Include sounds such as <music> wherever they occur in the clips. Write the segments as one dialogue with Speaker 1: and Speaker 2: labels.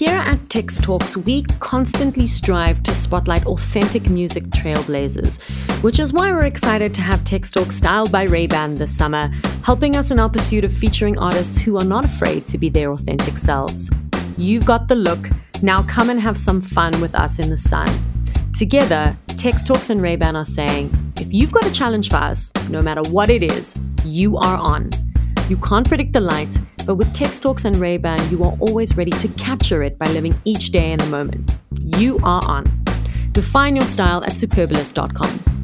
Speaker 1: Here at Tex Talks, we constantly strive to spotlight authentic music trailblazers, which is why we're excited to have Tex Talks styled by Ray-Ban this summer, helping us in our pursuit of featuring artists who are not afraid to be their authentic selves. You've got the look, now come and have some fun with us in the sun. Together, Tex Talks and Ray-Ban are saying, if you've got a challenge for us, no matter what it is, you are on. You can't predict the light, but with Tex Talks and Ray-Ban, you are always ready to capture it by living each day in the moment. You are on. Define your style at superbalist.com.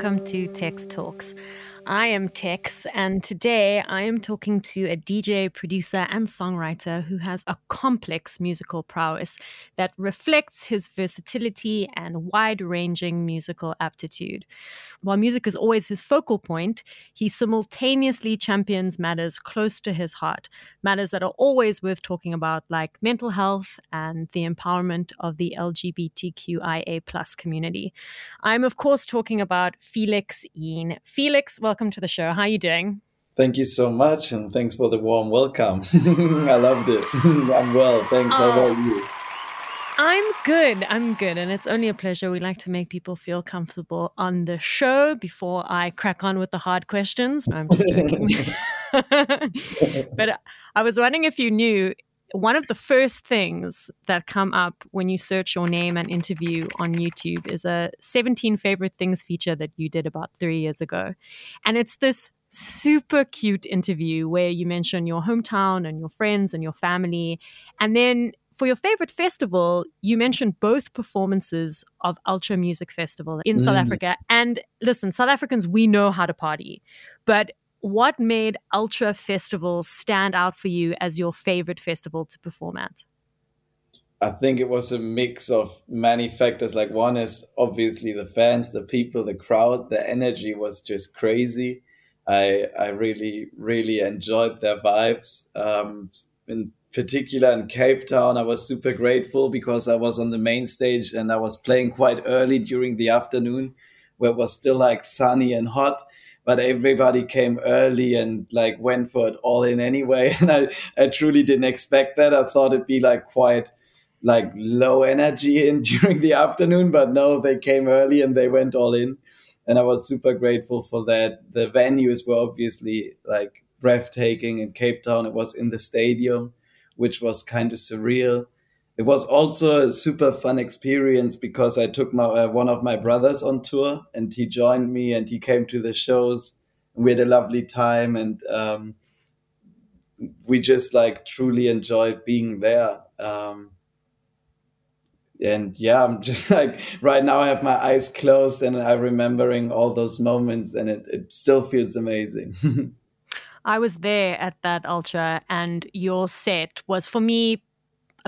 Speaker 1: welcome to Tex Talks. I am Tex, and today I am talking to a DJ, producer, and songwriter who has a complex musical prowess that reflects his versatility and wide ranging musical aptitude. While music is always his focal point, he simultaneously champions matters close to his heart, matters that are always worth talking about, like mental health and the empowerment of the LGBTQIA community. I'm, of course, talking about Felix Jaehn. Felix, welcome welcome to the show. How are you doing?
Speaker 2: Thank you so much, and thanks for the warm welcome. <laughs> I loved it. <laughs> I'm well, thanks. How about oh. you?
Speaker 1: I'm good. I'm good. And it's only a pleasure. We like to make people feel comfortable on the show before I crack on with the hard questions. No, I'm just joking. <laughs> but I was wondering if you knew one of the first things that come up when you search your name and interview on YouTube is a 17 favorite things feature that you did about three years ago. And it's this super cute interview where you mention your hometown and your friends and your family. And then for your favorite festival, you mentioned both performances of Ultra Music Festival in mm. South Africa. And listen, South Africans, we know how to party, but what made Ultra Festival stand out for you as your favorite festival to perform at?
Speaker 2: I think it was a mix of many factors. Like one is obviously the fans, the people, the crowd. The energy was just crazy. I I really really enjoyed their vibes. Um, in particular in Cape Town, I was super grateful because I was on the main stage and I was playing quite early during the afternoon, where it was still like sunny and hot but everybody came early and like went for it all in anyway. <laughs> And I, I truly didn't expect that. I thought it'd be like quite like low energy in <laughs> during the afternoon, but no, they came early and they went all in. And I was super grateful for that. The venues were obviously like breathtaking in Cape Town. It was in the stadium, which was kind of surreal it was also a super fun experience because I took my uh, one of my brothers on tour and he joined me and he came to the shows and we had a lovely time and um, we just like truly enjoyed being there. Um, and yeah, I'm <laughs> just like right now I have my eyes closed and I'm remembering all those moments and it, it still feels amazing. <laughs>
Speaker 1: I was there at that ultra and your set was for me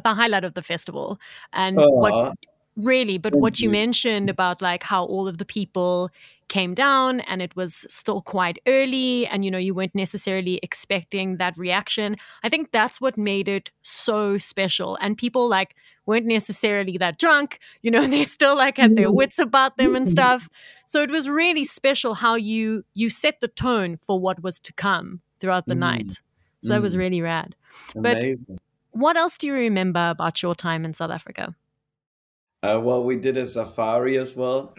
Speaker 1: the highlight of the festival. And what really, but what you, you mentioned about like how all of the people came down and it was still quite early and you know you weren't necessarily expecting that reaction i think that's what made it so special and people like weren't necessarily that drunk <laughs> you know they still like had their wits about them and stuff so it was really special how you you set the tone for what was to come throughout the mm. night so mm. that was mm. really rad Amazing. but what else do you remember about your time in South Africa?
Speaker 2: Uh, well, we did a safari as well.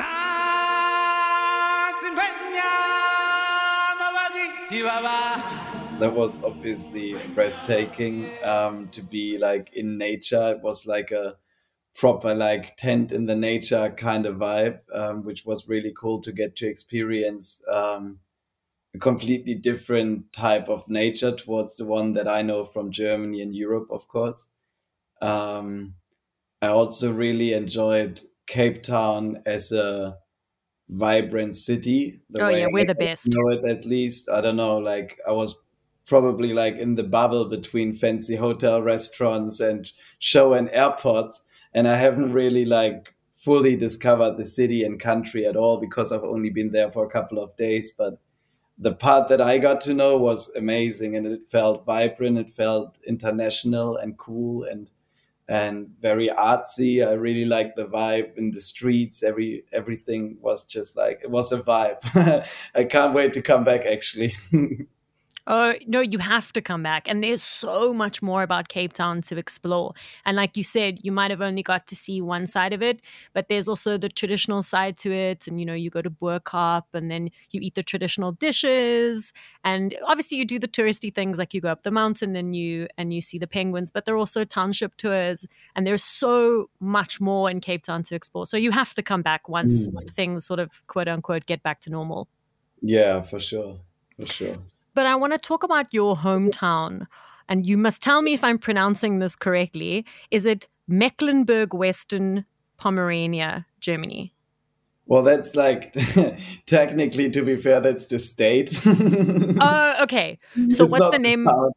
Speaker 2: That was obviously breathtaking um, to be like in nature. It was like a proper like tent in the nature kind of vibe, um, which was really cool to get to experience. Um, a completely different type of nature towards the one that I know from Germany and Europe, of course. Um, I also really enjoyed Cape Town as a vibrant city.
Speaker 1: oh yeah, we're I the best.
Speaker 2: Know it at least. I don't know. Like I was probably like in the bubble between fancy hotel restaurants and show and airports, and I haven't really like fully discovered the city and country at all because I've only been there for a couple of days. But the part that I got to know was amazing and it felt vibrant, it felt international and cool and and very artsy. I really liked the vibe in the streets. Every everything was just like it was a vibe. <laughs> I can't wait to come back actually. <laughs>
Speaker 1: Oh, no, you have to come back. And there's so much more about Cape Town to explore. And like you said, you might have only got to see one side of it, but there's also the traditional side to it. And, you know, you go to Bo-Kaap and then you eat the traditional dishes. And obviously you do the touristy things like you go up the mountain and you and you see the penguins, but there are also township tours. And there's so much more in Cape Town to explore. So you have to come back once mm. things sort of quote unquote get back to normal.
Speaker 2: Yeah, for sure. For sure.
Speaker 1: But I want to talk about your hometown. And you must tell me if I'm pronouncing this correctly. Is it Mecklenburg Western Pomerania, Germany?
Speaker 2: Well, that's like <laughs> technically, to be fair, that's the state.
Speaker 1: Oh, uh, <laughs> okay. So it's what's the name?
Speaker 2: The,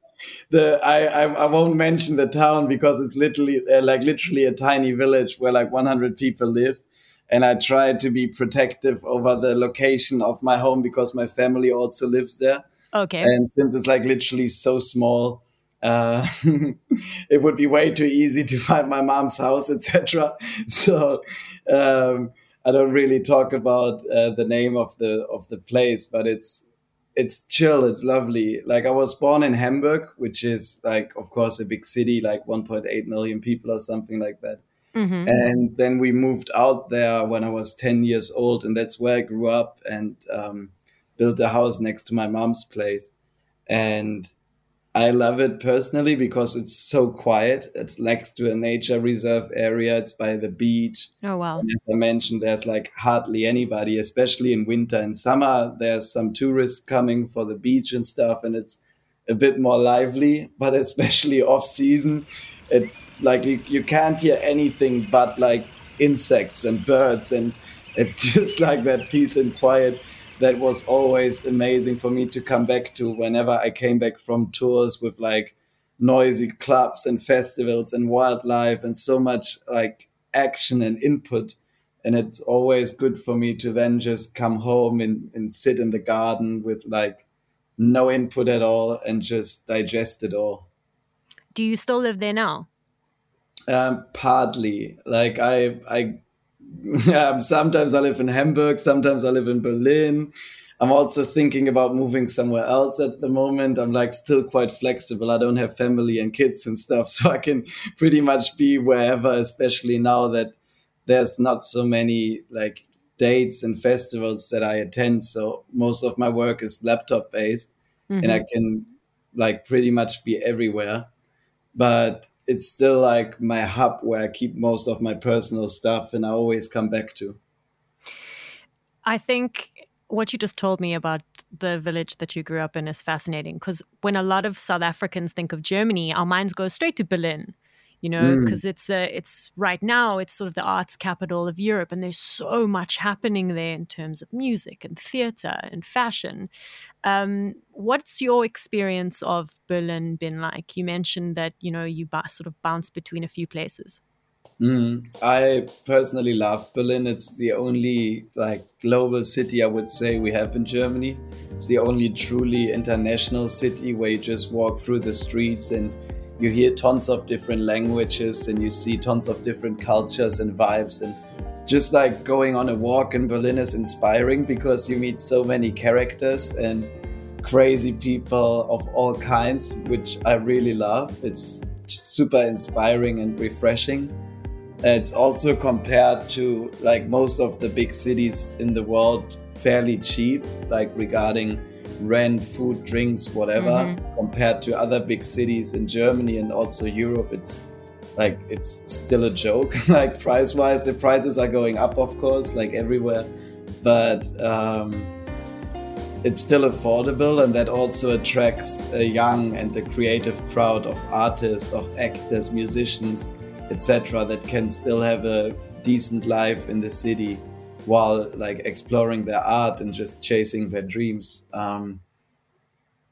Speaker 2: the I, I, I won't mention the town because it's literally uh, like literally a tiny village where like 100 people live, and I try to be protective over the location of my home because my family also lives there.
Speaker 1: Okay.
Speaker 2: And since it's like literally so small, uh, <laughs> it would be way too easy to find my mom's house, etc. <laughs> So um, I don't really talk about uh, the name of the of the place, but it's it's chill. It's lovely. Like I was born in Hamburg, which is like, of course, a big city, like 1.8 million people or something like that. Mm-hmm. And then we moved out there when I was 10 years old, and that's where I grew up. And um, built a house next to my mom's place. And I love it personally because it's so quiet. It's next to a nature reserve area. It's by the beach.
Speaker 1: Oh wow!
Speaker 2: And as I mentioned, there's like hardly anybody, especially in winter. In summer, there's some tourists coming for the beach and stuff, and it's a bit more lively. But especially <laughs> off season, it's like you, you can't hear anything but like insects and birds, and it's <laughs> just like that peace and quiet that was always amazing for me to come back to whenever I came back from tours with like noisy clubs and festivals and wildlife and so much like action and input. And it's always good for me to then just come home and, and sit in the garden with like no input at all and just digest it all.
Speaker 1: Do you still live there now?
Speaker 2: Um, partly. Like I, I yeah, <laughs> sometimes I live in Hamburg, sometimes I live in Berlin. I'm also thinking about moving somewhere else at the moment. I'm like still quite flexible. I don't have family and kids and stuff, <laughs> so I can pretty much be wherever, especially now that there's not so many like dates and festivals that I attend. So most of my work is laptop based mm-hmm. and I can like pretty much be everywhere. But it's still like my hub where I keep most of my personal stuff and I always come back to.
Speaker 1: I think what you just told me about the village that you grew up in is fascinating because when a lot of South Africans think of Germany, our minds go straight to Berlin you know, because mm. it's a, it's right now it's sort of the arts capital of Europe, and there's so much happening there in terms of music and theater and fashion. Um, what's your experience of Berlin been like? You mentioned that you know you sort of bounce between a few places.
Speaker 2: Mm. I personally love Berlin. It's the only like global city I would say we have in Germany. It's the only truly international city where you just walk through the streets and you hear tons of different languages and you see tons of different cultures and vibes and just like going on a walk in Berlin is inspiring because you meet so many characters and crazy people of all kinds, which I really love. It's super inspiring and refreshing. It's also compared to like most of the big cities in the world fairly cheap, like regarding rent, food, drinks, whatever, mm-hmm. compared to other big cities in Germany and also Europe. It's like it's still a joke. <laughs> like price wise, the prices are going up, of course, like everywhere, but um, it's still affordable, and that also attracts a young and a creative crowd of artists, of actors, musicians, etc., that can still have a decent life in the city while like exploring their art and just chasing their dreams. Um,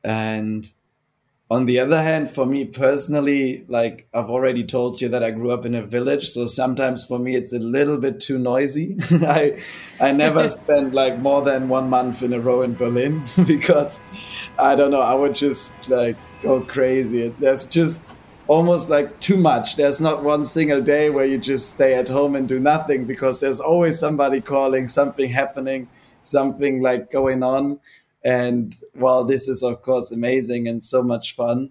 Speaker 2: and on the other hand, for me personally, like I've already told you that I grew up in a village, so sometimes for me it's a little bit too noisy. <laughs> I I never <laughs> spent like more than one month in a row in Berlin <laughs> because I don't know, I would just like go crazy. There's just almost like too much. There's not one single day where you just stay at home and do nothing because there's always somebody calling, something happening, something like going on. And while this is, of course, amazing and so much fun,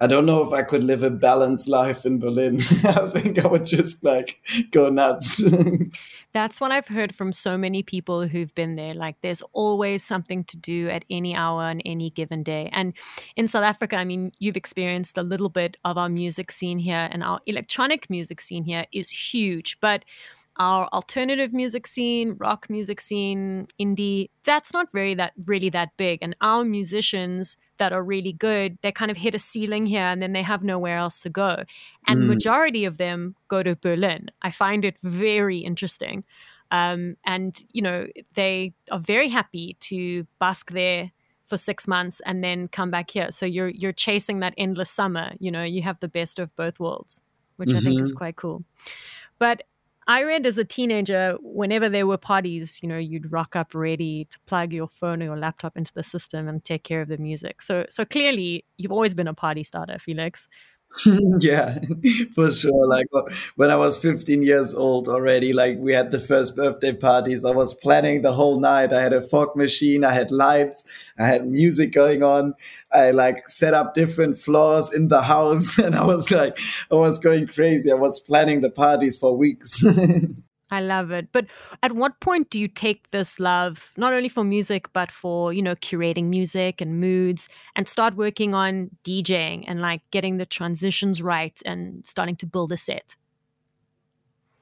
Speaker 2: I don't know if I could live a balanced life in Berlin. <laughs> I think I would just like go nuts. <laughs>
Speaker 1: That's what I've heard from so many people who've been there. Like, there's always something to do at any hour on any given day. And in South Africa, I mean, you've experienced a little bit of our music scene here, and our electronic music scene here is huge. But our alternative music scene, rock music scene, indie, that's not very that really that big. And our musicians that are really good, they kind of hit a ceiling here and then they have nowhere else to go. And mm. majority of them go to Berlin. I find it very interesting. Um, and you know, they are very happy to bask there for six months and then come back here. So you're you're chasing that endless summer. You know, you have the best of both worlds, which mm-hmm. I think is mm-hmm. quite cool. But I read as a teenager, whenever there were parties, you know, you'd rock up ready to plug your phone or your laptop into the system and take care of the music. So, so clearly, you've always been a party starter, Felix. <laughs>
Speaker 2: yeah, <laughs> for sure. Like when I was 15 years old already, like we had the first birthday parties. I was planning the whole night. I had a fog machine. I had lights. I had music going on. I like set up different floors in the house <laughs> and I was like, I was going crazy. I was planning the parties for weeks.
Speaker 1: I love it. But at what point do you take this love, not only for music, but for, you know, curating music and moods and start working on DJing and like getting the transitions right and starting to build a set?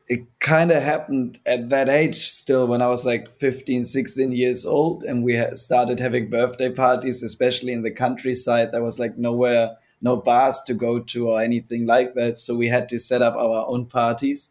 Speaker 2: It kind of happened at that age still when I was like 15, 16 years old. And we started having birthday parties, especially in the countryside. There was like nowhere, no bars to go to or anything like that. So we had to set up our own parties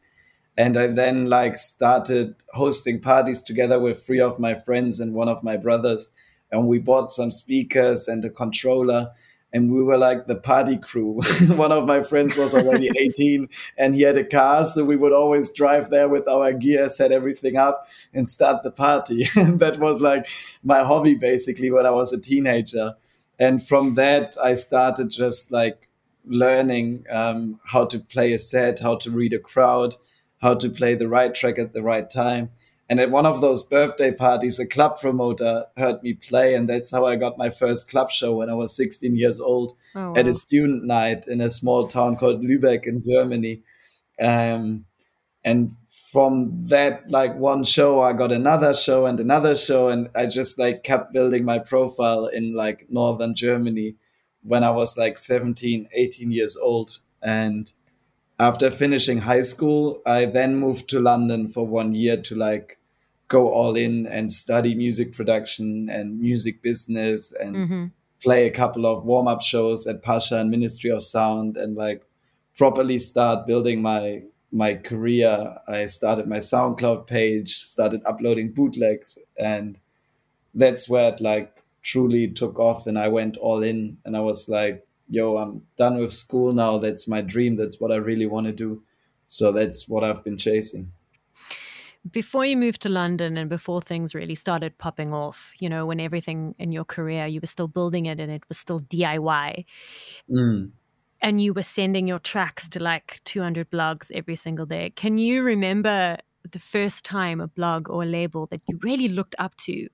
Speaker 2: and I then like started hosting parties together with three of my friends and one of my brothers. And we bought some speakers and a controller and we were like the party crew. <laughs> one of my friends was already <laughs> 18 and he had a car. So we would always drive there with our gear, set everything up and start the party. <laughs> and that was like my hobby basically when I was a teenager. And from that, I started just like learning um, how to play a set, how to read a crowd how to play the right track at the right time. And at one of those birthday parties, a club promoter heard me play, and that's how I got my first club show when I was 16 years old oh, wow. at a student night in a small town called Lübeck in Germany. Um, and from that, like one show, I got another show and another show, and I just like kept building my profile in like northern Germany when I was like 17, 18 years old. And after finishing high school, I then moved to London for one year to like go all in and study music production and music business and mm-hmm. play a couple of warm up shows at Pacha and Ministry of Sound and like properly start building my my career. I started my SoundCloud page, started uploading bootlegs, and that's where it like truly took off. And I went all in, and I was like, yo, I'm done with school now. That's my dream. That's what I really want to do. So that's what I've been chasing.
Speaker 1: Before you moved to London and before things really started popping off, you know, when everything in your career, you were still building it and it was still DIY. Mm. And you were sending your tracks to like 200 blogs every single day. Can you remember the first time a blog or a label that you really looked up to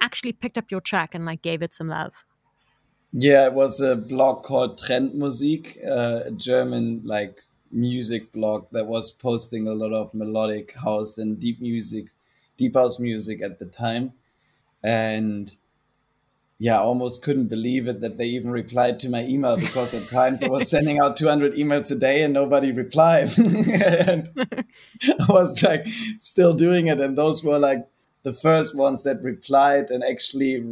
Speaker 1: actually picked up your track and like gave it some love?
Speaker 2: Yeah, it was a blog called Trendmusik, uh, a German like music blog that was posting a lot of melodic house and deep music, deep house music at the time. And yeah, I almost couldn't believe it that they even replied to my email because at times I was <laughs> sending out 200 emails a day and nobody replied. <laughs> and I was like still doing it. And those were like the first ones that replied and actually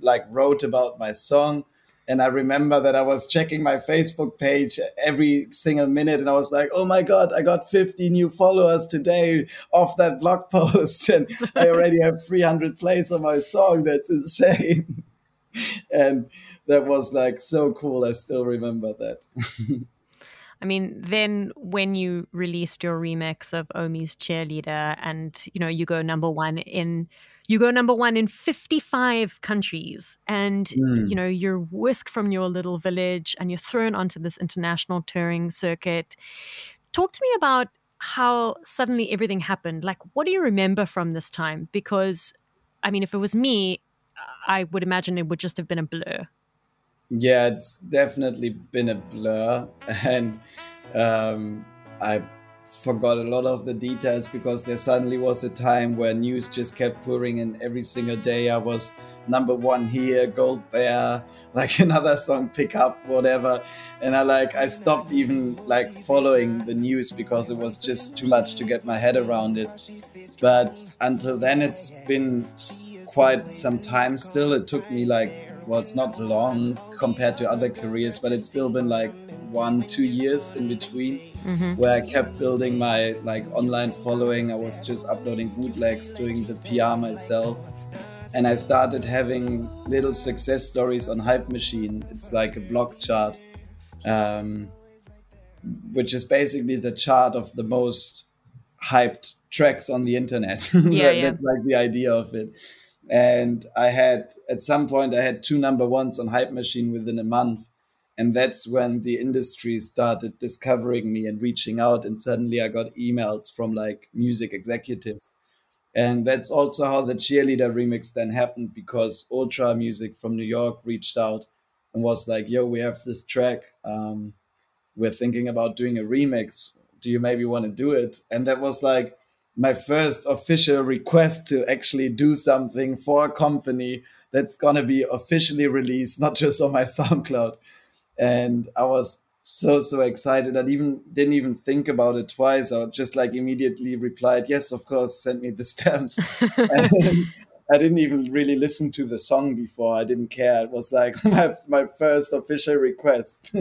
Speaker 2: like wrote about my song and I remember that I was checking my Facebook page every single minute and I was like, oh my God, I got 50 new followers today off that blog <laughs> post. And I already have 300 plays on my song. That's insane. <laughs> and that was like so cool. I still remember that. <laughs>
Speaker 1: I mean, then when you released your remix of Omi's Cheerleader and, you know, you go number one in you go number one in 55 countries and mm. you know you're whisked from your little village and you're thrown onto this international touring circuit. Talk to me about how suddenly everything happened. Like what do you remember from this time? Because i mean if it was me i would imagine it would just have been a blur
Speaker 2: yeah it's definitely been a blur <laughs> and um, i forgot a lot of the details because there suddenly was a time where news just kept pouring in every single day. I was number one here, gold there, <laughs> like another song pick up, whatever. And I like I stopped even like following the news because it was just too much to get my head around it. But until then it's been quite some time still. It took me like well it's not long compared to other careers, but it's still been like one two years in between mm-hmm. where i kept building my like online following. I was just uploading bootlegs doing the pr myself. And i started having little success stories on hype machine. It's like a blog chart um, which is basically the chart of the most hyped tracks on the internet. <laughs> Yeah, that, yeah. that's like the idea of it and i had at some point i had two number ones on hype machine within a month. And that's when the industry started discovering me and reaching out. And suddenly i got emails from like music executives. And that's also how the cheerleader remix then happened because ultra music from new york reached out and was like yo we have this track um, we're thinking about doing a remix. Do you maybe want to do it? And that was like my first official request to actually do something for a company that's going to be officially released not just on my <laughs> soundcloud and I was so so excited. I even didn't even think about it twice. I just like immediately replied, "Yes, of course, send me the stems." <laughs> and I didn't even really listen to the song before. I didn't care. It was like <laughs> my my first official request.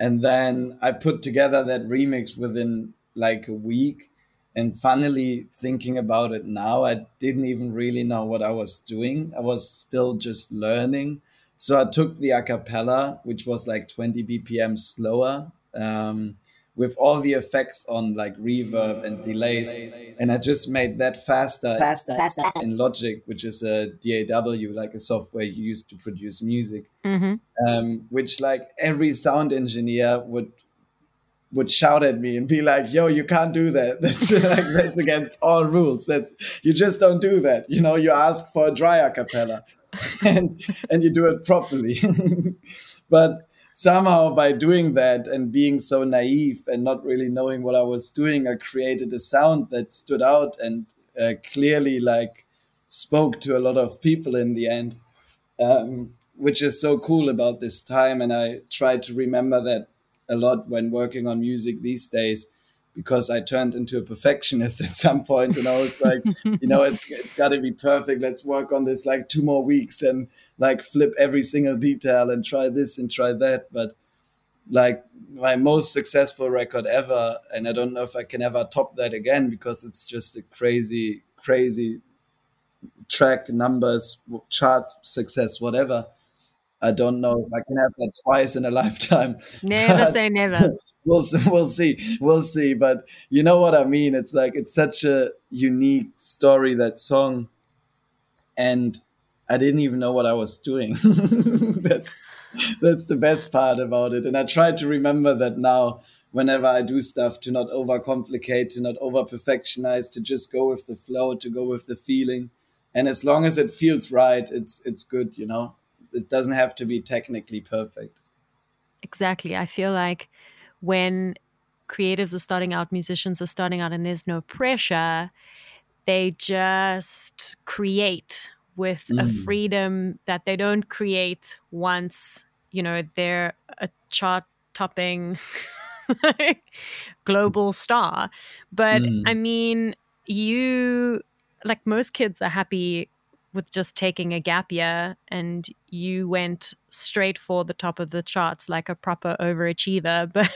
Speaker 2: and then I put together that remix within like a week. And finally, thinking about it now, I didn't even really know what I was doing. I was still just learning so I took the acapella, which was like 20 BPM slower, um, with all the effects on like reverb and delays, and I just made that faster, faster, faster. in Logic, which is a DAW, like a software you use to produce music. Mm-hmm. Um, which like every sound engineer would would shout at me and be like, "Yo, you can't do that. <laughs> That's like that's against all rules. That's you just don't do that. You know, you ask for a dry acapella." <laughs> and and you do it properly. <laughs> but somehow by doing that and being so naive and not really knowing what I was doing, I created a sound that stood out and uh, clearly like spoke to a lot of people in the end, um, which is so cool about this time. And I try to remember that a lot when working on music these days because I turned into a perfectionist <laughs> at some point and I was like, you know, it's it's got to be perfect. Let's work on this like two more weeks and like flip every single detail and try this and try that. But like my most successful record ever, and I don't know if I can ever top that again because it's just a crazy, crazy track numbers, chart success, whatever. I don't know if I can have that twice in a <laughs> lifetime.
Speaker 1: Never say never. <laughs>
Speaker 2: we'll we'll see we'll see. But you know what i mean? It's like it's such a unique story that song. And i didn't even know what i was doing. <laughs> That's that's the best part about it. And i try to remember that now whenever i do stuff to not overcomplicate to not over perfectionize to just go with the flow to go with the feeling. And as long as it feels right it's it's good you know it doesn't have to be technically perfect
Speaker 1: exactly i feel like when creatives are starting out, musicians are starting out, and there's no pressure, they just create with mm. a freedom that they don't create once, you know, they're a chart topping <laughs> global star. But mm. I mean, you, like most kids, are happy with just taking a gap year and you went straight for the top of the charts like a proper overachiever <laughs> but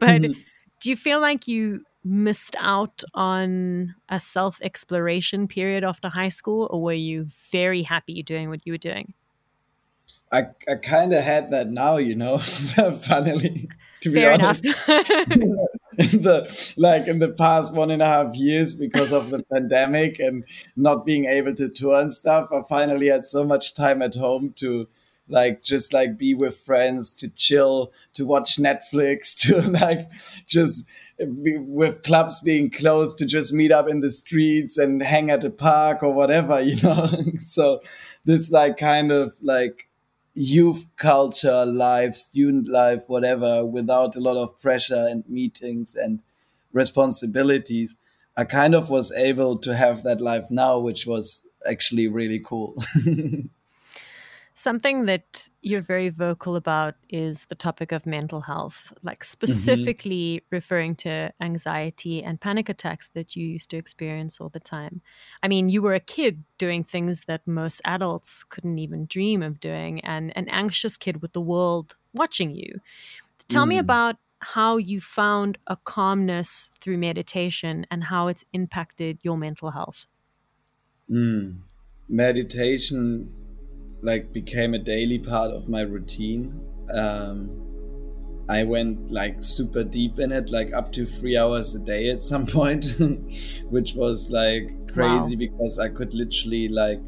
Speaker 1: but mm-hmm. do you feel like you missed out on a self exploration period after high school or were you very happy doing what you were doing
Speaker 2: I, I kind of had that now, you know, <laughs> finally,
Speaker 1: to be Fair honest. <laughs> in
Speaker 2: the, like in the past one and a half years because of the pandemic and not being able to tour and stuff, I finally had so much time at home to like just like be with friends, to chill, to watch Netflix, <laughs> to like just with clubs being closed to just meet up in the streets and hang at a park or whatever, you know. so this like kind of like youth culture life, student life, whatever, without a lot of pressure and meetings and responsibilities. I kind of was able to have that life now, which was actually really cool. <laughs>
Speaker 1: Something that you're very vocal about is the topic of mental health, like mm-hmm. specifically mm-hmm. referring to anxiety and panic attacks that you used to experience all the time. I mean, you were a kid doing things that most adults couldn't even dream of doing, and an anxious kid with the world watching you. Tell mm. me about how you found a calmness through meditation and how it's impacted your mental health.
Speaker 2: Mm. Meditation like became a daily part of my routine. Um, I went like super deep in it, like up to three hours a day at some <laughs> point, which was like crazy wow. because I could literally like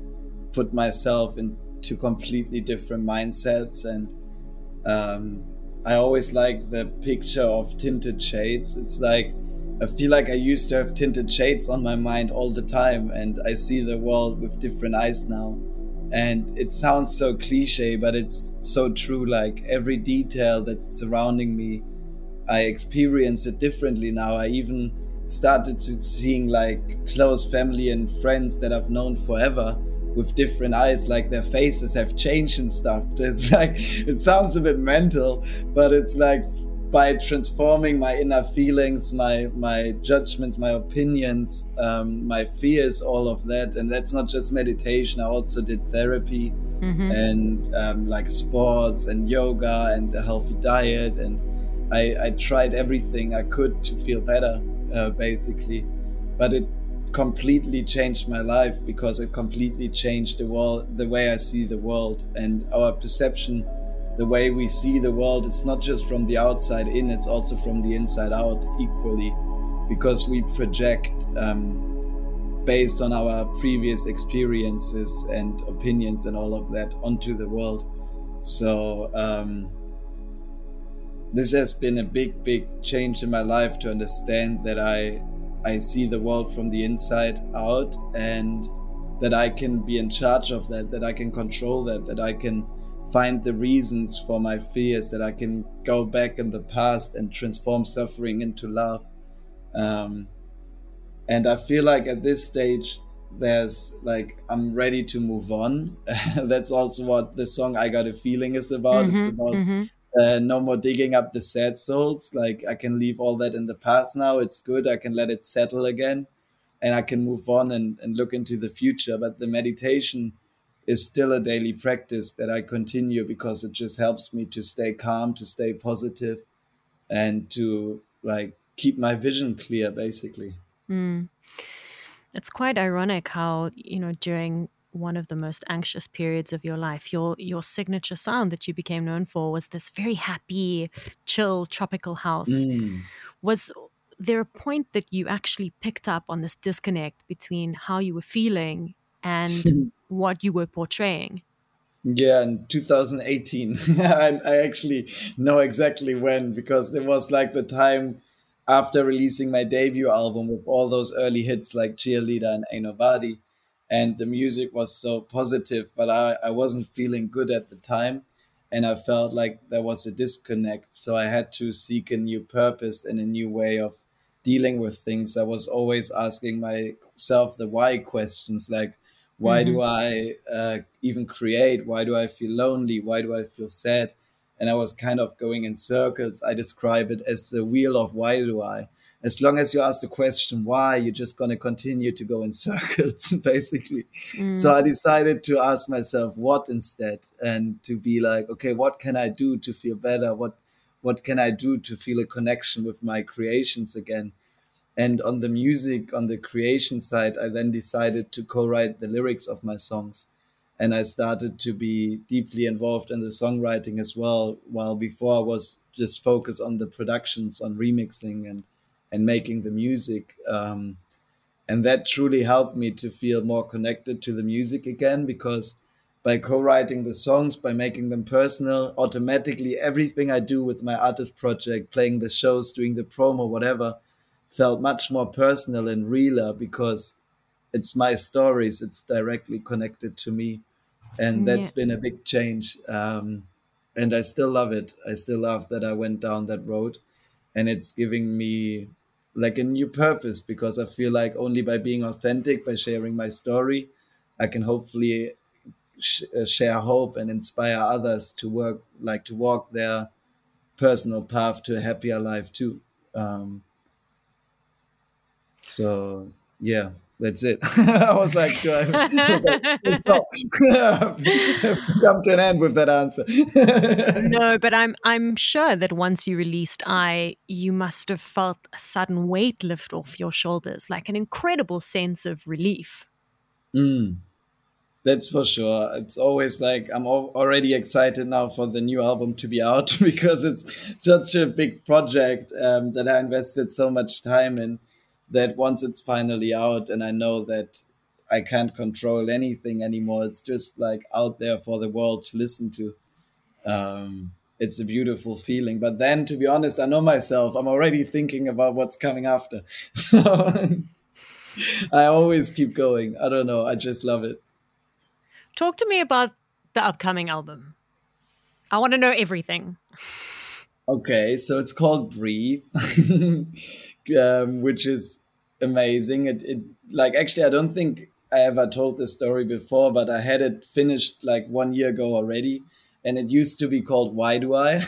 Speaker 2: put myself into completely different mindsets. And um, I always like the picture of tinted shades. It's like, I feel like I used to have tinted shades on my mind all the time, and I see the world with different eyes now and it sounds so cliche but it's so true. Like every detail that's surrounding me i experience it differently now. I even started to seeing like close family and friends that i've known forever with different eyes like their faces have changed and stuff. <laughs> It's like it sounds a bit mental but it's like by transforming my inner feelings, my my judgments, my opinions, um, my fears, all of that. And that's not just meditation. I also did therapy mm-hmm. and um, like sports and yoga and a healthy diet. And I, I tried everything I could to feel better, uh, basically. But it completely changed my life because it completely changed the world, the way I see the world and our perception the way we see the world it's not just from the outside in it's also from the inside out equally because we project um, based on our previous experiences and opinions and all of that onto the world. So um, this has been a big big change in my life to understand that i i see the world from the inside out and that i can be in charge of that that i can control that that i can find the reasons for my fears, that I can go back in the past and transform suffering into love. Um, and I feel like at this stage, there's like, I'm ready to move on. <laughs> That's also what the song I Got a Feeling is about. Mm-hmm, it's about mm-hmm. uh, no more digging up the sad souls. Like, I can leave all that in the past now. It's good. I can let it settle again and I can move on and, and look into the future. But the meditation, is still a daily practice that I continue because it just helps me to stay calm, to stay positive, and to like keep my vision clear, basically.
Speaker 1: Mm. It's quite ironic how you know during one of the most anxious periods of your life, your your signature sound that you became known for was this very happy, chill, tropical house. Mm. Was there a point that you actually picked up on this disconnect between how you were feeling and <laughs> what you were portraying.
Speaker 2: Yeah, in 2018. <laughs> I, I actually know exactly when because it was like the time after releasing my debut album with all those early hits like Cheerleader and Ain't Nobody. And the music was so positive, but I, I wasn't feeling good at the time. And I felt like there was a disconnect. So I had to seek a new purpose and a new way of dealing with things. I was always asking myself the why questions like, why mm-hmm. do I uh, even create? Why do I feel lonely? Why do I feel sad? And I was kind of going in circles. I describe it as the wheel of why do I. As long as you ask the question why, you're just going to continue to go in <laughs> circles, basically. Mm. So I decided to ask myself what instead, and to be like, okay, what can I do to feel better? What what can I do to feel a connection with my creations again? And on the music, on the creation side, I then decided to co write the lyrics of my songs. and I started to be deeply involved in the songwriting as well. While before I was just focused on the productions, on remixing and and making the music. Um, and that truly helped me to feel more connected to the music again because by co-writing the songs by making them personal automatically everything i do with my artist project playing the shows doing the promo whatever felt much more personal and realer because it's my stories it's directly connected to me. And that's yeah. been a big change um, and i still love it. I still love that i went down that road and it's giving me like a new purpose because i feel like only by being authentic by sharing my story i can hopefully sh- uh, share hope and inspire others to work like to walk their personal path to a happier life too. Um, so yeah that's it. <laughs> I was like, do I, I was like <laughs> stop. have <laughs> to come to an end with that answer.
Speaker 1: no, but I'm I'm sure that once you released I, you must have felt a sudden weight lift off your shoulders, like an incredible sense of relief.
Speaker 2: Mm, that's for sure. It's always like I'm already excited now for the new album to be out because it's such a big project um, that I invested so much time in that once it's finally out and I know that I can't control anything anymore, it's just like out there for the world to listen to. Um, it's a beautiful feeling. But then, to be honest, I know myself. I'm already thinking about what's coming after. <laughs> So I always keep going. I don't know. I just love it.
Speaker 1: Talk to me about the upcoming album. I want to know everything.
Speaker 2: Okay, so it's called Breathe. <laughs> um, which is amazing. It, it like actually I don't think I ever told this story before, but I had it finished like one year ago already, and it used to be called Why Do I?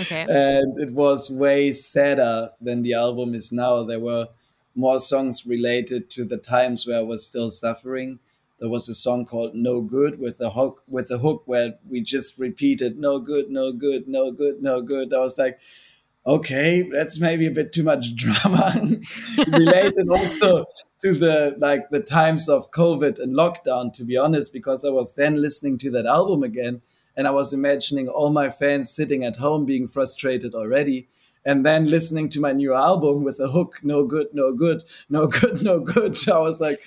Speaker 2: okay. And it was way sadder than the album is now. There were more songs related to the times where I was still suffering. There was a song called "No Good" with a hook with a hook where we just repeated "No good, no good, no good, no good." I was like, okay, that's maybe a bit too much drama. <laughs> Related also to the like the times of COVID and lockdown, to be honest, because I was then listening to that album again and I was imagining all my fans sitting at home being frustrated already. And then listening to my new album with a hook, no good, no good, no good, no good. <laughs> I was like,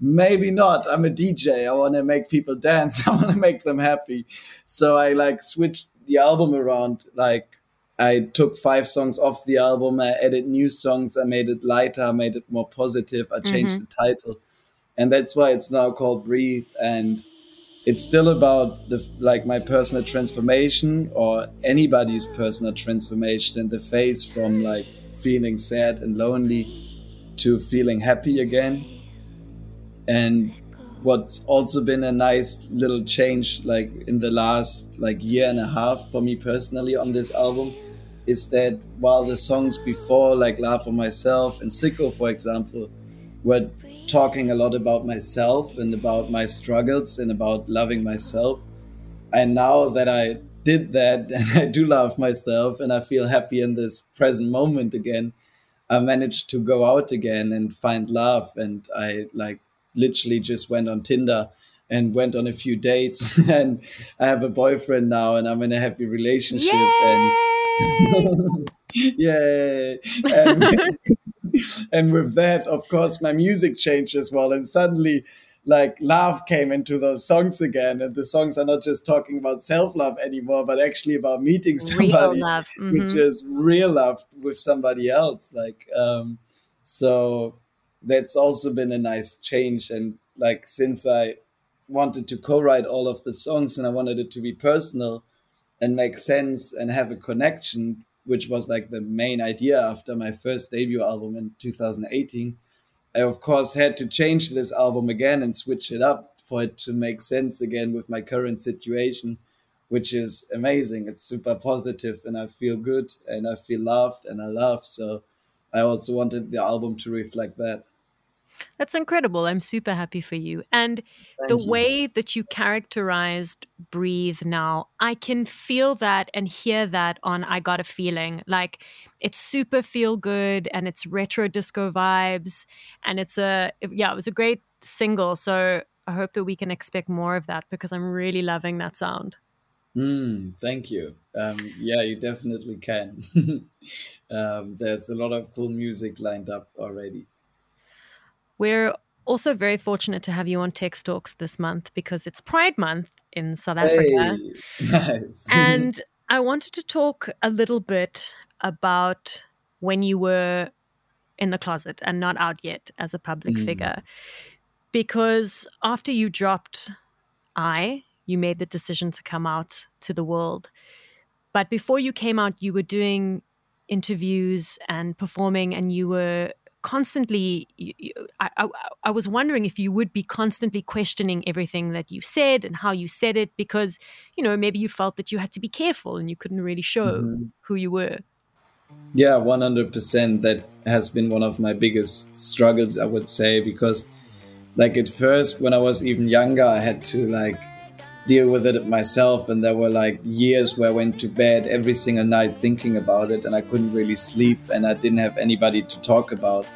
Speaker 2: maybe not. I'm a DJ. I want to make people dance. <laughs> I want to make them happy. So I like switched the album around like I took five songs off the album. I added new songs. I made it lighter, I made it more positive. I changed mm-hmm. the title, and that's why it's now called Breathe. And it's still about the like my personal transformation or anybody's personal transformation in the phase from like feeling sad and lonely to feeling happy again. And what's also been a nice little change like in the last like year and a half for me personally on this album is that while the songs before, like Love on Myself and Sicko, for example, were talking a lot about myself and about my struggles and about loving myself, and now that I did that <laughs> and I do love myself and I feel happy in this present moment again, I managed to go out again and find love. And I like literally just went on Tinder and went on a few dates <laughs> and I have a boyfriend now and I'm in a happy relationship Yay! and <laughs> Yay! And, <laughs> and with that, of course, my music changed as well. And suddenly, like love came into those songs again and the songs are not just talking about self-love anymore but actually about meeting somebody <laughs> mm-hmm. which is real love with somebody else like um so that's also been a nice change and like since i wanted to co-write all of the songs and i wanted it to be personal and make sense and have a connection, which was like the main idea after my first debut album in 2018. I, of course, had to change this album again and switch it up for it to make sense again with my current situation, which is amazing. It's super positive and I feel good and I feel loved and I love. So I also wanted the album to reflect that.
Speaker 1: That's incredible. I'm super happy for you. And Thank the you. way that you characterized Breathe now, I can feel that and hear that on I Got a Feeling. Like it's super feel good and it's retro disco vibes. And it's a, yeah, it was a great single. So I hope that we can expect more of that because I'm really loving that sound.
Speaker 2: Mm, thank you. Um, yeah, you definitely can. <laughs> um, there's a lot of cool music lined up already.
Speaker 1: We're also very fortunate to have you on Tex Talks this month because it's Pride Month in South Africa.
Speaker 2: Hey, nice. <laughs>
Speaker 1: and I wanted to talk a little bit about when you were in the closet and not out yet as a public mm. figure. Because after you dropped I, you made the decision to come out to the world. But before you came out, you were doing interviews and performing, and you were constantly. I, I, I was wondering if you would be constantly questioning everything that you said and how you said it, because you know maybe you felt that you had to be careful and you couldn't really show mm-hmm. who you were.
Speaker 2: Yeah, one hundred percent. That has been one of my biggest struggles, I would say, because like at first when I was even younger, I had to like deal with it myself. And there were like years where I went to bed every single night thinking about it, and I couldn't really sleep, and I didn't have anybody to talk about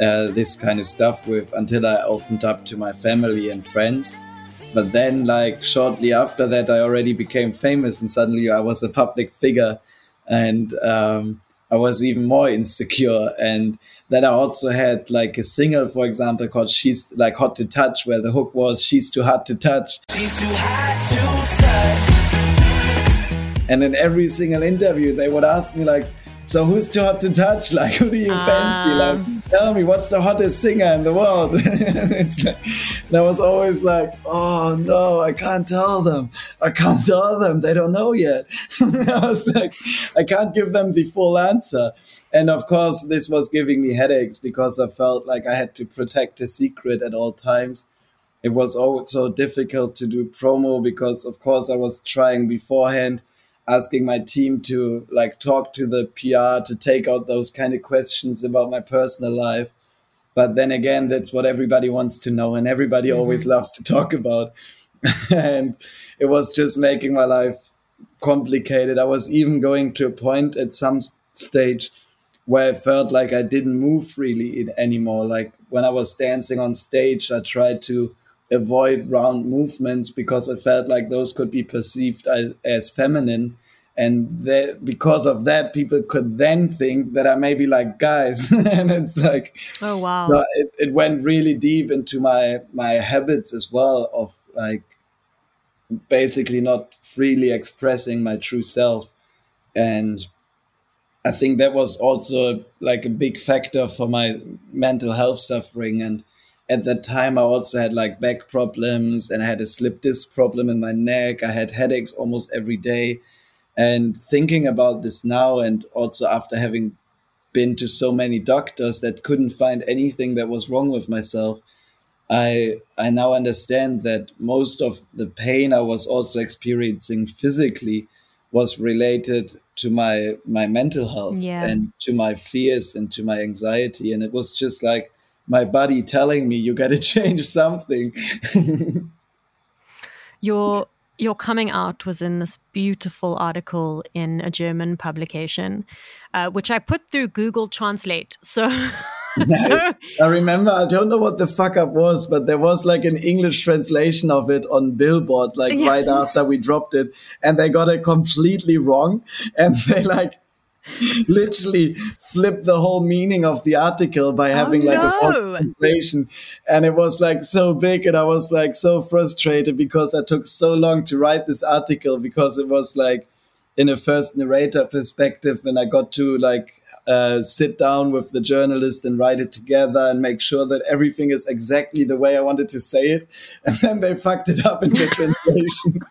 Speaker 2: uh, this kind of stuff with until I opened up to my family and friends. But then, like shortly after that, I already became famous, and suddenly I was a public figure, and um, I was even more <laughs> insecure. And then I also had like a single, for example, called "She's Like Hot to Touch," where the hook was "She's too hot to touch." She's too hot to touch. And in every single interview, they would ask me like, "So who's too hot to touch? Like, who do you um. fancy? Like, tell me, what's the hottest singer in the world?" <laughs> and I was always like, "Oh no, I can't tell them. I can't tell them. They don't know yet." <laughs> I was like, "I can't give them the full answer." and of course this was giving me headaches because i felt like i had to protect a secret at all times it was also difficult to do promo because of course i was trying beforehand asking my team to like talk to the pr to take out those kind of questions about my personal life but then again that's what everybody wants to know and everybody mm-hmm. always loves to talk about <laughs> and it was just making my life complicated i was even going to a point at some stage where I felt like I didn't move freely anymore. Like when I was dancing on stage, I tried to avoid round movements because I felt like those could be perceived as, as feminine. And that, because of that, people could then think that I may be like guys, <laughs> and it's like,
Speaker 1: oh wow!
Speaker 2: So it, it went really deep into my my habits as well of like basically not freely expressing my true self, and I think that was also like a big factor for my mental health suffering. And at that time, I also had like back problems and I had a slip disc problem in my neck. I had headaches almost every day. And thinking about this now, and also after having been to so many doctors that couldn't find anything that was wrong with myself, I I now understand that most of the pain I was also experiencing physically was related to my my mental health
Speaker 1: yeah.
Speaker 2: and to my fears and to my anxiety and it was just like my body telling me you got to <laughs> change something
Speaker 1: your your coming out was in this beautiful article in a German publication, uh, which I put through Google Translate. So <laughs>
Speaker 2: nice. <laughs> I remember, I don't know what the fuck up was, but there was like an English translation of it on Billboard, like yeah. right after we dropped it. And they got it completely wrong. And they like, literally flipped the whole meaning of the article by oh, having oh, like no. a translation and it was like so big and i was like so frustrated because i took so long to write this article because it was like in a first narrator perspective and i got to like uh, sit down with the journalist and write it together and make sure that everything is exactly the way I wanted to say it. <laughs> And then they fucked it up in the <laughs> translation.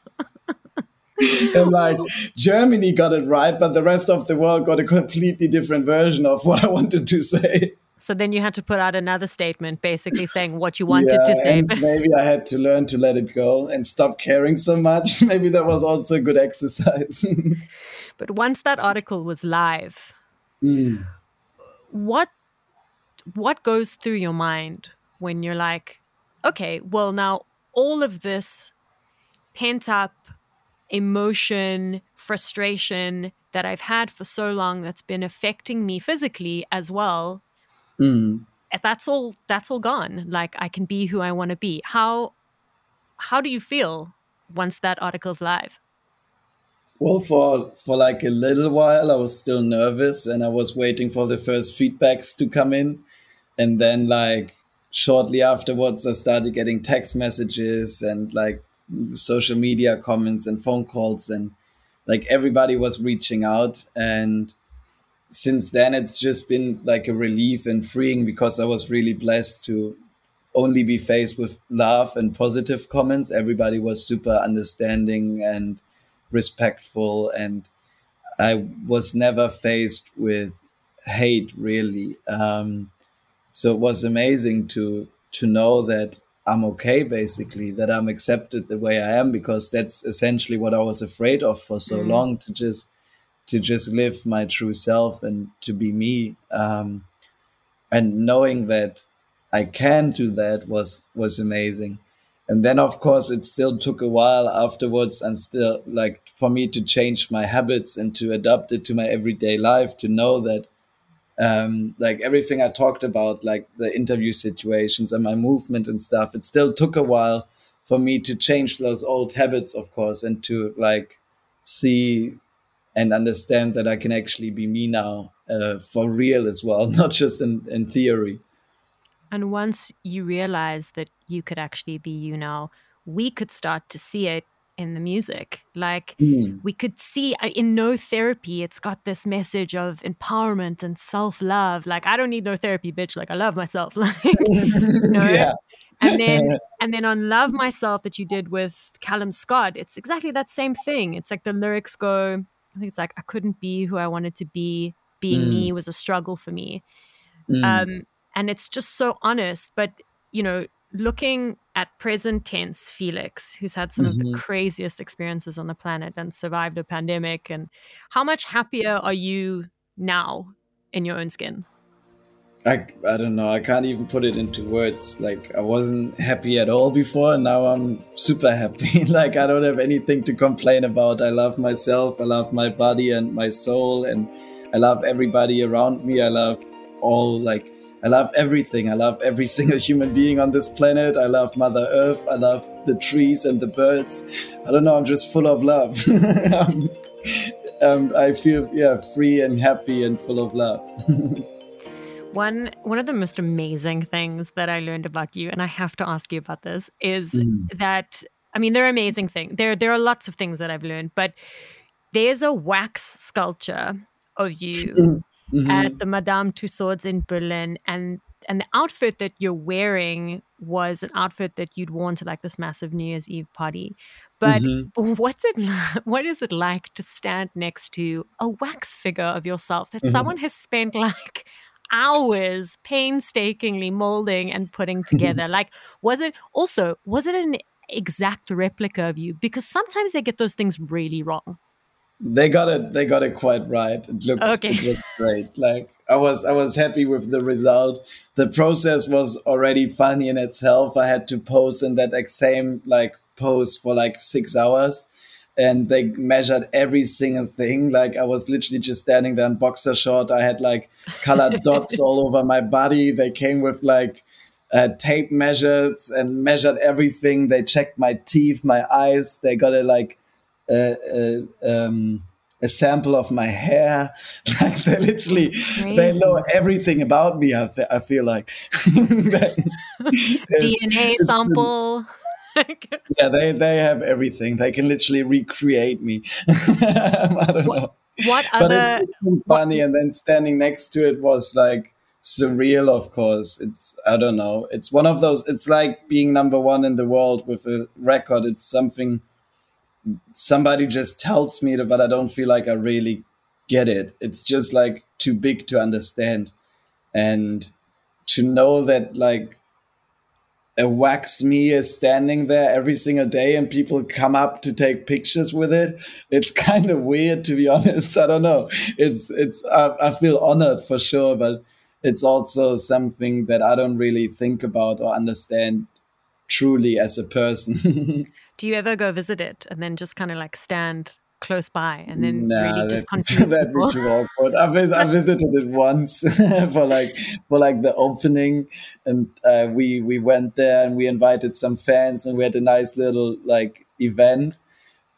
Speaker 2: <laughs> and like Germany got it right, but the rest of the world got a completely different version of what I wanted to say.
Speaker 1: So then you had to put out another statement basically saying what you wanted yeah, to say.
Speaker 2: maybe I had to learn to let it go and stop caring so much. <laughs> maybe that was also a good exercise. <laughs>
Speaker 1: but once that article was live,
Speaker 2: Mm.
Speaker 1: What what goes through your mind when you're like, okay, well now all of this pent up emotion, frustration that I've had for so long that's been affecting me physically as well.
Speaker 2: Mm.
Speaker 1: That's all that's all gone. Like I can be who I want to be. How how do you feel once that article's live?
Speaker 2: Well, for for like a little while, I was still nervous, and I was waiting for the first feedbacks to come in, and then like shortly afterwards, I started getting text messages and like social media comments and phone calls, and like everybody was reaching out, and since then it's just been like a relief and freeing because I was really blessed to only be faced with love and positive comments. Everybody was super understanding and respectful and I was never faced with hate really. Um, so it was amazing to to know that I'm okay basically, that I'm accepted the way I am because that's essentially what I was afraid of for so mm. long to just to just live my true self and to be me. Um, and knowing that I can do that was was amazing and then of course it still took a while afterwards and still like for me to change my habits and to adapt it to my everyday life to know that um, like everything i talked about like the interview situations and my movement and stuff it still took a while for me to change those old habits of course and to like see and understand that i can actually be me now uh, for real as well <laughs> not just in, in theory.
Speaker 1: And once you realize that you could actually be you now, we could start to see it in the music. Like mm. we could see in no therapy, it's got this message of empowerment and self love. Like I don't need no therapy, bitch. Like I love myself. <laughs> Like, know? <laughs> yeah. And then <laughs> and then on Love Myself that you did with Calum Scott, it's exactly that same thing. It's like the lyrics go, I think it's like I couldn't be who I wanted to be. Being mm. me was a struggle for me. Mm. Um, and it's just so honest but you know looking at present tense felix who's had some mm-hmm. of the mm-hmm. craziest experiences on the planet and survived a pandemic. And how much happier are you now in your own skin?
Speaker 2: I, I don't know. I can't even put it into words. Like i wasn't happy at all before and now i'm super happy. <laughs> Like i don't have anything to complain about. I love myself i love my body and my soul and i love everybody around me. I love all like I love everything. I love every <laughs> single human being on this planet. I love Mother Earth. I love the trees and the birds. I don't know. I'm just full of love. <laughs> um, um, I feel yeah free and happy and full of love. <laughs>
Speaker 1: one one of the most amazing things that I learned about you, and I have to ask you about this, is mm. that I mean they're amazing things. There there are lots of things that I've learned, but there's a wax sculpture of you <clears throat> mm-hmm. at the Madame Tussauds in Berlin, and and the outfit that you're wearing was an outfit that you'd worn to like this massive New Year's Eve party. But mm-hmm. <laughs> what's it? What is it like to stand next to a wax figure of yourself that mm-hmm. someone has spent <laughs> like hours painstakingly molding and putting together? <laughs> like, was it also was it an exact replica of you? Because sometimes they get those things really wrong.
Speaker 2: They got it. They got it quite right. It looks. Okay. It looks great. Like I was. I was happy with the result. The process was already funny in itself. I had to pose in that same like pose for like six hours, and they measured every single thing. Like I was literally just standing there in boxer short. I had like colored <laughs> dots all over my body. They came with like uh, tape measures and measured everything. They checked my teeth, my eyes. They got it like a, um, a sample of my hair. <laughs> Like they literally, Crazy. they know everything about me. I, I feel like <laughs>
Speaker 1: DNA sample. <laughs>
Speaker 2: yeah, they they have everything. They can literally recreate me. I don't what, know.
Speaker 1: What other? But
Speaker 2: it's, it's funny, what, and then standing next to it was like surreal. Of course, it's I don't know. It's one of those. It's like being number one in the world with a record. It's something somebody just tells me that, but I don't feel like I really get it. It's just like too big to understand. And to know that like a wax me is standing there every single day and people come up to take pictures with it it's <laughs> kind of weird to be honest i don't know it's it's I, I, feel honored for sure but it's also something that i don't really think about or understand truly as a person <laughs>
Speaker 1: Do you ever go visit it and then just kind of like stand close by and then
Speaker 2: nah,
Speaker 1: really just confuse
Speaker 2: that <laughs>
Speaker 1: people.
Speaker 2: too awkward. I, vis- I visited it once <laughs> for like for like the opening, and uh, we we went there and we invited some fans and we had a nice little like event.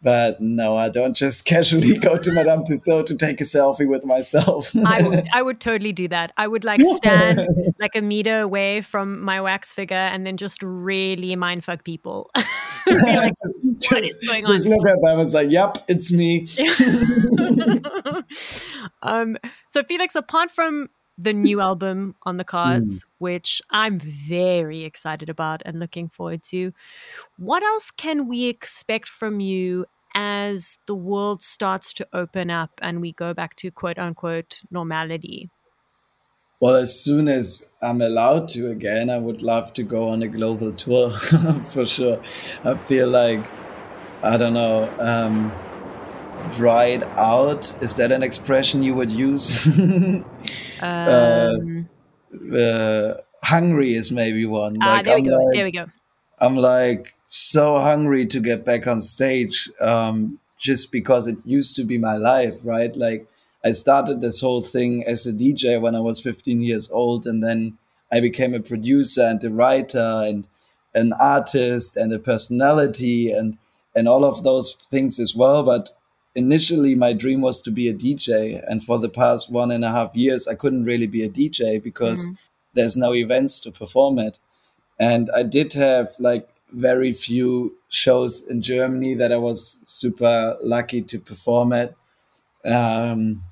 Speaker 2: But no, I don't just <laughs> casually go to Madame Tussauds to take a selfie with myself.
Speaker 1: I would, <laughs> I would totally do that. I would like stand like a meter away from my wax figure and then just really mindfuck people. <laughs> Like,
Speaker 2: just
Speaker 1: going
Speaker 2: just look at them and say, "Yep, it's me."
Speaker 1: um, so Felix, apart from the new <laughs> album on the cards, which I'm very excited about and looking forward to, what else can we expect from you as the world starts to open up and we go back to quote unquote normality?
Speaker 2: Well, as soon as I'm allowed to again, I would love to go on a global <laughs> tour <laughs> for sure. I feel like, I don't know, um, dried out. Is that an expression you would use? <laughs>
Speaker 1: Um,
Speaker 2: uh, hungry is maybe one.
Speaker 1: ah,
Speaker 2: Like,
Speaker 1: there we go.
Speaker 2: like-
Speaker 1: there we go.
Speaker 2: I'm like so hungry to get back on stage um, just because it used to be my life, right? Like I started this whole thing as a DJ when I was 15 years old, and then I became a producer and a writer and an artist and a personality and and all of those things as well. But initially, my dream was to be a DJ, and for the past one and a half years, I couldn't really be a DJ because there's no events to perform at and I did have like very few shows in Germany that I was super lucky to perform at. Um,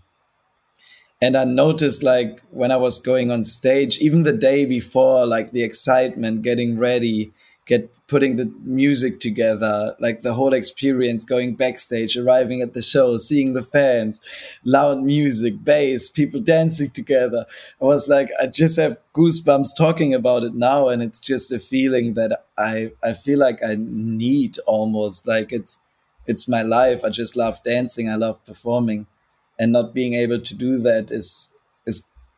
Speaker 2: and I noticed like when I was going on stage, even the day before, like the excitement, getting ready, get putting the music together, like the whole experience, going backstage, arriving at the show, seeing the fans, loud music, bass, people dancing together. I was like, I just have goosebumps talking about it now, and it's just a feeling that I I feel like I need almost like it's it's my life. I just love dancing. I love performing, and not being able to do that is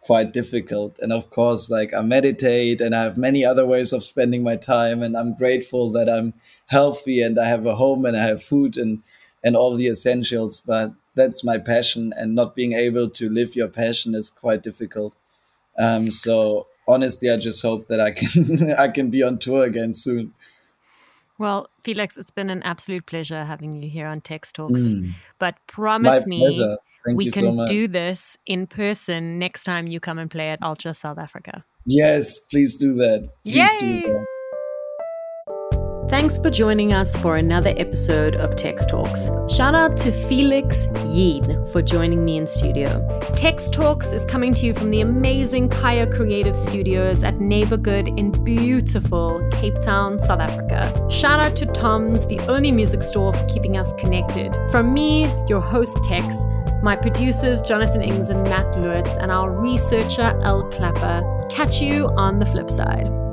Speaker 2: quite difficult. And of course, like I meditate and I have many other ways of spending my time. And I'm grateful that I'm healthy and I have a home and I have food and and all the essentials. But that's my passion, and not being able to live your passion is quite difficult. Um, so honestly, I just hope that I can <laughs> I can be on tour again soon.
Speaker 1: Well, Felix, it's been an absolute pleasure having you here on Tex Talks.
Speaker 2: Mm.
Speaker 1: But
Speaker 2: My
Speaker 1: promise me
Speaker 2: pleasure. Thank
Speaker 1: we can
Speaker 2: so
Speaker 1: do this in person next time you come and play at Ultra South Africa.
Speaker 2: yes, please do that. Please
Speaker 1: Yay!
Speaker 2: do that.
Speaker 1: Thanks for joining us for another episode of Tex Talks. Shout out to Felix Jaehn for joining me in studio. Tex Talks is coming to you from the amazing Kaya Creative Studios at Neighborhood in beautiful Cape Town, South Africa. Shout out to Tom's, the only music store for keeping us connected. From me, your host Tex, my producers Jonathan Ings and Matt Lurtz, and our researcher El Clapper. Catch you on the flip side.